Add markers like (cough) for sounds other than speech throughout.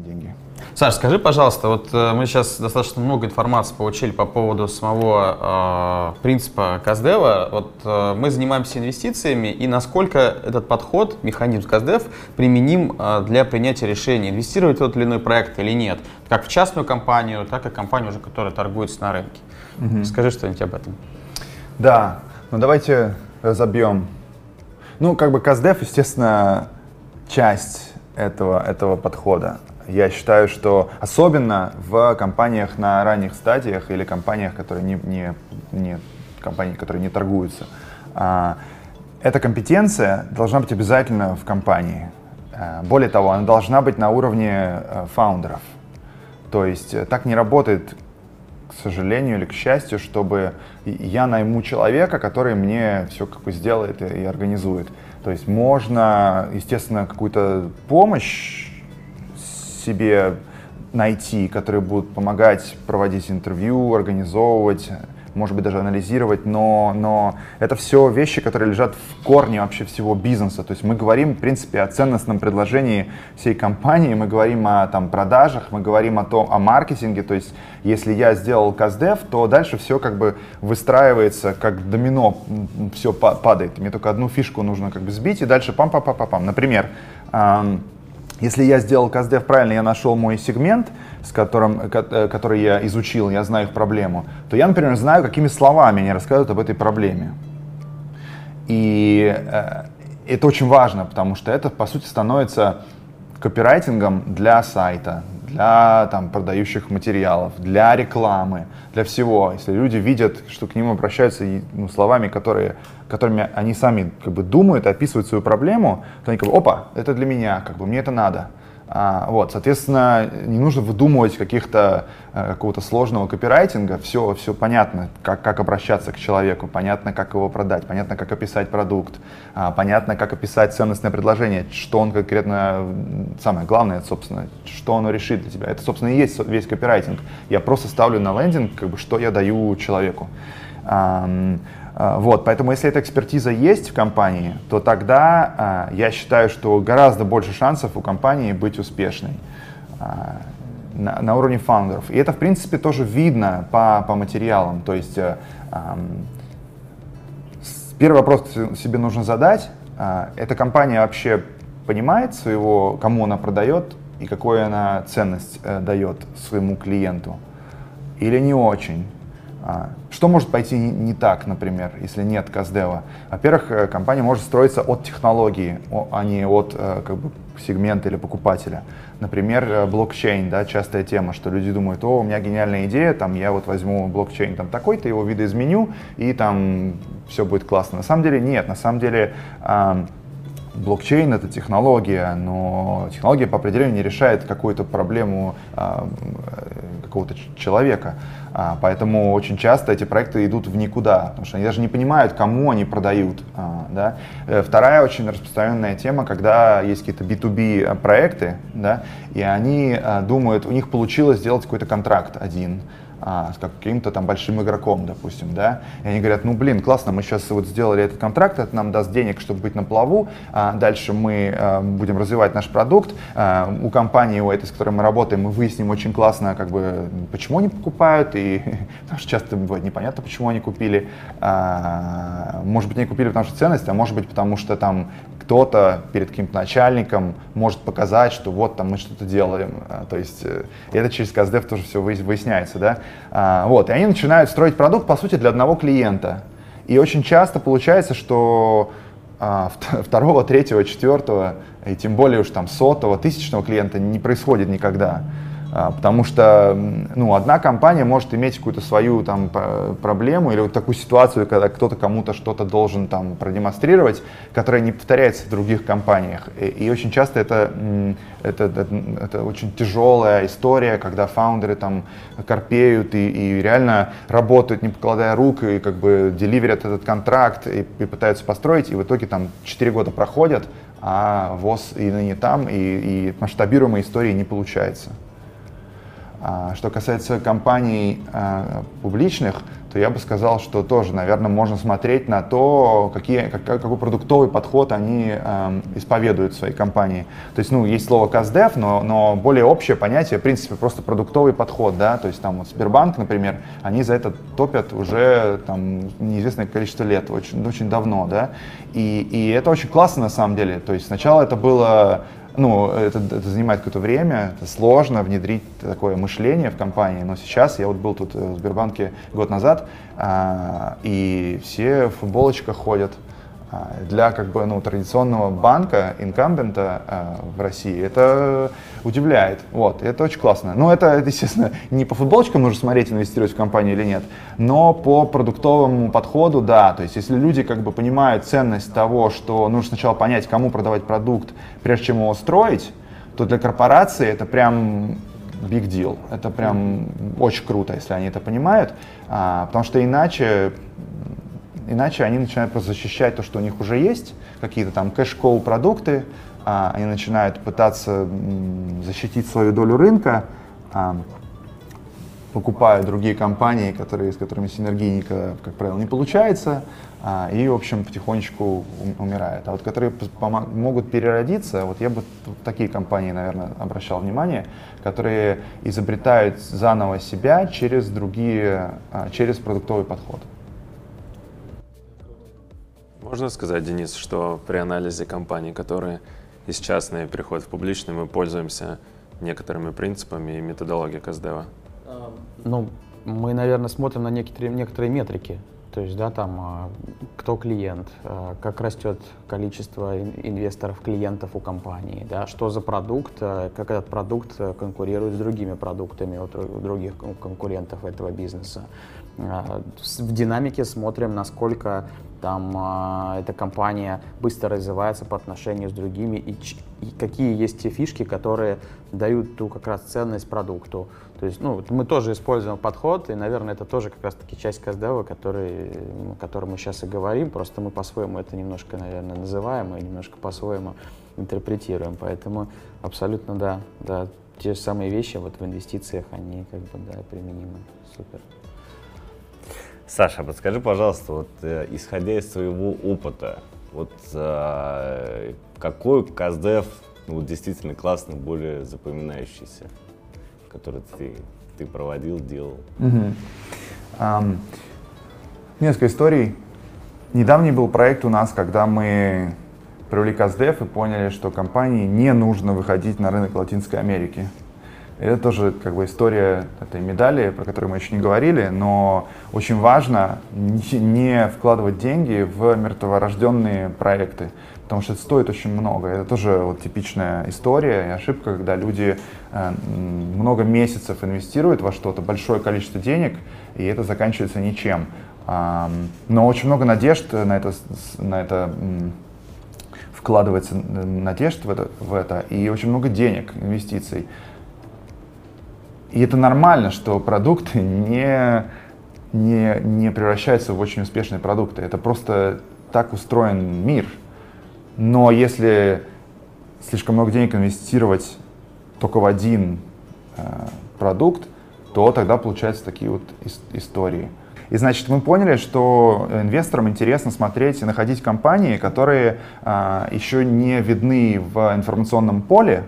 деньги. Саш, скажи, пожалуйста, вот э, мы сейчас достаточно много информации получили по поводу самого э, принципа Каздева. Вот э, мы занимаемся инвестициями, и насколько этот подход, механизм Каздев, применим э, для принятия решения, инвестировать в тот или иной проект или нет, как в частную компанию, так и компанию, уже, которая торгуется на рынке. Угу. Скажи что-нибудь об этом. Да, ну давайте разобьем. Ну, как бы Каздев, естественно, часть этого, этого подхода. Я считаю, что особенно в компаниях на ранних стадиях или компаниях, которые не, не, не, компании, которые не торгуются, а, эта компетенция должна быть обязательно в компании. А, более того, она должна быть на уровне а, фаундеров. То есть э, так не работает, к сожалению или к счастью, чтобы я найму человека, который мне все как бы сделает и, и организует. То есть можно, естественно, какую-то помощь себе найти, которые будут помогать проводить интервью, организовывать, может быть, даже анализировать, но, но это все вещи, которые лежат в корне вообще всего бизнеса. То есть мы говорим, в принципе, о ценностном предложении всей компании, мы говорим о там, продажах, мы говорим о том, о маркетинге. То есть если я сделал каздев, то дальше все как бы выстраивается как домино, все падает. Мне только одну фишку нужно как бы сбить, и дальше пам-пам-пам-пам. Например, эм, если я сделал CastDev правильно, я нашел мой сегмент, с которым, э, который я изучил, я знаю их проблему, то я, например, знаю, какими словами они рассказывают об этой проблеме. И э, это очень важно, потому что это, по сути, становится копирайтингом для сайта, для там, продающих материалов, для рекламы, для всего. Если люди видят, что к ним обращаются ну, словами, которые, которыми они сами как бы, думают, описывают свою проблему, то они как бы, опа, это для меня, как бы, мне это надо. А, вот, соответственно, не нужно выдумывать каких-то э, какого-то сложного копирайтинга. Все, все понятно, как, как обращаться к человеку, понятно, как его продать, понятно, как описать продукт, а, понятно, как описать ценностное предложение, что он конкретно, самое главное, собственно, что оно решит для тебя. Это, собственно, и есть весь копирайтинг. Я просто ставлю на лендинг, как бы, что я даю человеку. А, вот, поэтому если эта экспертиза есть в компании, то тогда а, я считаю, что гораздо больше шансов у компании быть успешной а, на, на уровне фаундеров. И это, в принципе, тоже видно по, по материалам. То есть первый вопрос себе нужно задать. Эта компания вообще понимает своего, кому она продает и какую она ценность э, дает своему клиенту? Или не очень? А, что может пойти не так, например, если нет Каздева? Во-первых, э, компания может строиться от технологии, а не от э, как бы, сегмента или покупателя. Например, э, блокчейн, да, частая тема, что люди думают, о, у меня гениальная идея, там я вот возьму блокчейн там такой-то, его видоизменю, и там все будет классно. На самом деле нет, на самом деле блокчейн это технология, но технология по определению не решает какую-то проблему какого-то человека. А, поэтому очень часто эти проекты идут в никуда, потому что они даже не понимают, кому они продают. А, да? Э, вторая очень распространенная тема, когда есть какие-то B2B проекты, да, и они а, думают, у них получилось сделать какой-то контракт один, а, с каким-то там большим игроком, допустим, да, и они говорят, ну, блин, классно, мы сейчас вот сделали этот контракт, это нам даст денег, чтобы быть на плаву, а дальше мы а, будем развивать наш продукт, а, у компании, у этой, с которой мы работаем, мы выясним очень классно, как бы, почему они покупают, и (laughs) потому что часто бывает непонятно, почему они купили, а, может быть, они купили потому что ценность, а может быть, потому что там кто-то перед каким-то начальником может показать, что вот там мы что-то делаем. А, то есть э, это через КСДФ тоже все выясняется, да. А, вот, и они начинают строить продукт, по сути, для одного клиента. И очень часто получается, что а, (laughs) второго, третьего, четвертого, и тем более уж там сотого, тысячного клиента не происходит никогда. А, потому что ну, одна компания может иметь какую-то свою там, проблему или вот такую ситуацию, когда кто-то кому-то что-то должен там, продемонстрировать, которая не повторяется в других компаниях. И, и очень часто это, это, это, это очень тяжелая история, когда фаундеры там корпеют и, и реально работают, не покладая рук, и как бы деливерят этот контракт и, и пытаются построить, и в итоге там 4 года проходят, а ВОЗ и не там, и, и масштабируемой истории не получается. А что касается компаний а, публичных, то я бы сказал, что тоже, наверное, можно смотреть на то, какие, как, какой продуктовый подход они э, исповедуют в своей компании. То есть, ну, есть слово КАЗДЕФ, но, но более общее понятие, в принципе, просто продуктовый подход, да, то есть там вот Сбербанк, например, они за это топят уже там неизвестное количество лет, очень, очень давно, да, и, и это очень классно на самом деле, то есть сначала это было ну, это, это занимает какое-то время, это сложно внедрить такое мышление в компании, но сейчас, я вот был тут в Сбербанке год назад, а, и все в футболочках ходят, для как бы ну, традиционного банка, инкамбента э, в России, это удивляет. Вот, это очень классно. Ну, это, это, естественно, не по футболочкам нужно смотреть, инвестировать в компанию или нет, но по продуктовому подходу, да. То есть, если люди как бы понимают ценность того, что нужно сначала понять, кому продавать продукт, прежде чем его строить, то для корпорации это прям big deal. Это прям очень круто, если они это понимают, а, потому что иначе Иначе они начинают просто защищать то, что у них уже есть, какие-то там кэш-коу продукты, а, они начинают пытаться защитить свою долю рынка, а, покупая другие компании, которые, с которыми синергии, как правило, не получается, а, и, в общем, потихонечку умирают. А вот которые могут переродиться, вот я бы в такие компании, наверное, обращал внимание, которые изобретают заново себя через другие, а, через продуктовый подход. Можно сказать, Денис, что при анализе компаний, которые из частной переходят в публичные, мы пользуемся некоторыми принципами и методологией КСДВ? Ну, мы, наверное, смотрим на некоторые, некоторые метрики. То есть, да, там, а, кто клиент, а, как растет количество инвесторов, клиентов у компании, да, что за продукт, а, как этот продукт конкурирует с другими продуктами у других конкурентов этого бизнеса. В динамике смотрим, насколько там э, эта компания быстро развивается по отношению с другими, и, и какие есть те фишки, которые дают ту как раз ценность продукту. То есть, ну, мы тоже используем подход, и, наверное, это тоже как раз-таки часть КСДВ, который, о котором мы сейчас и говорим, просто мы по-своему это немножко, наверное, называем и немножко по-своему интерпретируем. Поэтому абсолютно, да, да, те же самые вещи вот в инвестициях, они как бы, да, применимы. Супер. Саша, подскажи, пожалуйста, вот э, исходя из своего опыта, вот э, какой КАЗДЕФ ну, действительно классный, более запоминающийся, который ты, ты проводил, делал? Угу. Um, несколько историй. Недавний был проект у нас, когда мы провели КАЗДЕФ и поняли, что компании не нужно выходить на рынок Латинской Америки. Это тоже как бы история этой медали, про которую мы еще не говорили, но очень важно не вкладывать деньги в мертворожденные проекты, потому что это стоит очень много. Это тоже вот типичная история и ошибка, когда люди э, много месяцев инвестируют во что-то, большое количество денег, и это заканчивается ничем. Но очень много надежд на это, на это вкладывается надежд в это, в это, и очень много денег, инвестиций. И это нормально, что продукты не, не, не превращаются в очень успешные продукты. Это просто так устроен мир. Но если слишком много денег инвестировать только в один э, продукт, то тогда получаются такие вот истории. И значит, мы поняли, что инвесторам интересно смотреть и находить компании, которые э, еще не видны в информационном поле,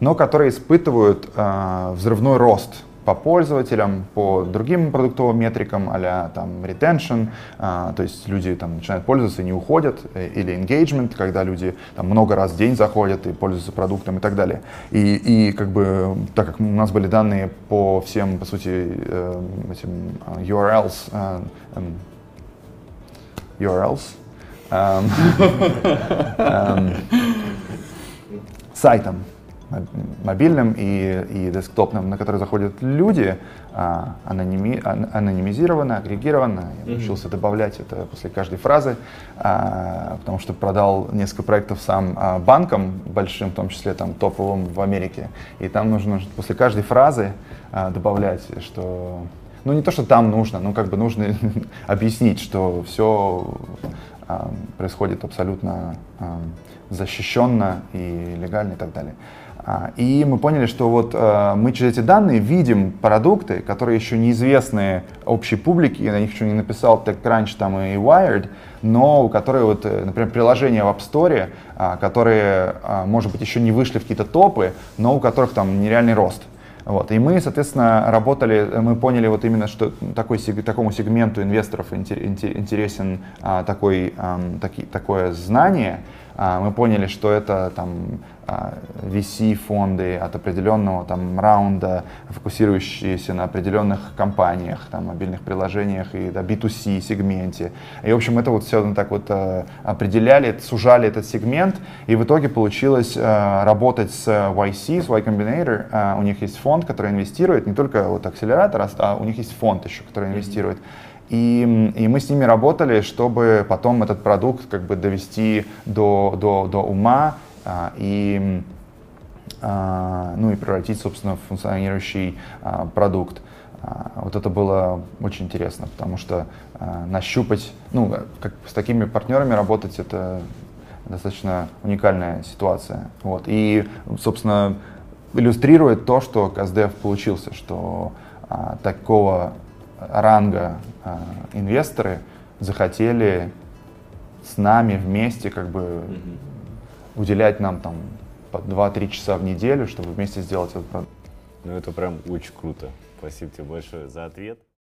но которые испытывают э, взрывной рост по пользователям, по другим продуктовым метрикам, а там retention, а, то есть люди там начинают пользоваться и не уходят, э, или engagement, когда люди там много раз в день заходят и пользуются продуктом и так далее. И, и как бы, так как у нас были данные по всем, по сути, э, этим URLs, э, эм, URLs, эм, (laughs) эм, сайтам, мобильным и, и десктопным, на который заходят люди, а, аноними, анонимизированно, агрегированно. Я научился mm-hmm. добавлять это после каждой фразы, а, потому что продал несколько проектов сам а, банкам большим, в том числе там топовым в Америке. И там нужно после каждой фразы а, добавлять, что ну не то, что там нужно, но как бы нужно (laughs) объяснить, что все а, происходит абсолютно а, защищенно и легально и так далее. А, и мы поняли, что вот э, мы через эти данные видим продукты, которые еще неизвестны общей публике, на них еще не написал TechCrunch там и Wired, но которые, вот, э, например, приложения в App Store, а, которые, а, может быть, еще не вышли в какие-то топы, но у которых там нереальный рост. Вот. И мы, соответственно, работали, мы поняли вот именно, что такой, такому сегменту инвесторов интересен такой, такое знание. Мы поняли, что это там VC-фонды от определенного там раунда, фокусирующиеся на определенных компаниях, там, мобильных приложениях и да, B2C сегменте. И, в общем, это вот все так вот э, определяли, сужали этот сегмент, и в итоге получилось э, работать с YC, с Y Combinator. Э, у них есть фонд, который инвестирует, не только вот акселератор, а, а у них есть фонд еще, который инвестирует. И, и мы с ними работали, чтобы потом этот продукт как бы довести до, до, до ума а, и, а, ну, и превратить, собственно, в функционирующий а, продукт. Вот это было очень интересно, потому что нащупать, ну, как с такими партнерами работать, это достаточно уникальная ситуация. Вот. И, собственно, иллюстрирует то, что КСДФ получился, что а, такого ранга а, инвесторы захотели с нами вместе как бы mm-hmm уделять нам там по 2-3 часа в неделю, чтобы вместе сделать этот продукт. Ну это прям очень круто. Спасибо тебе большое за ответ.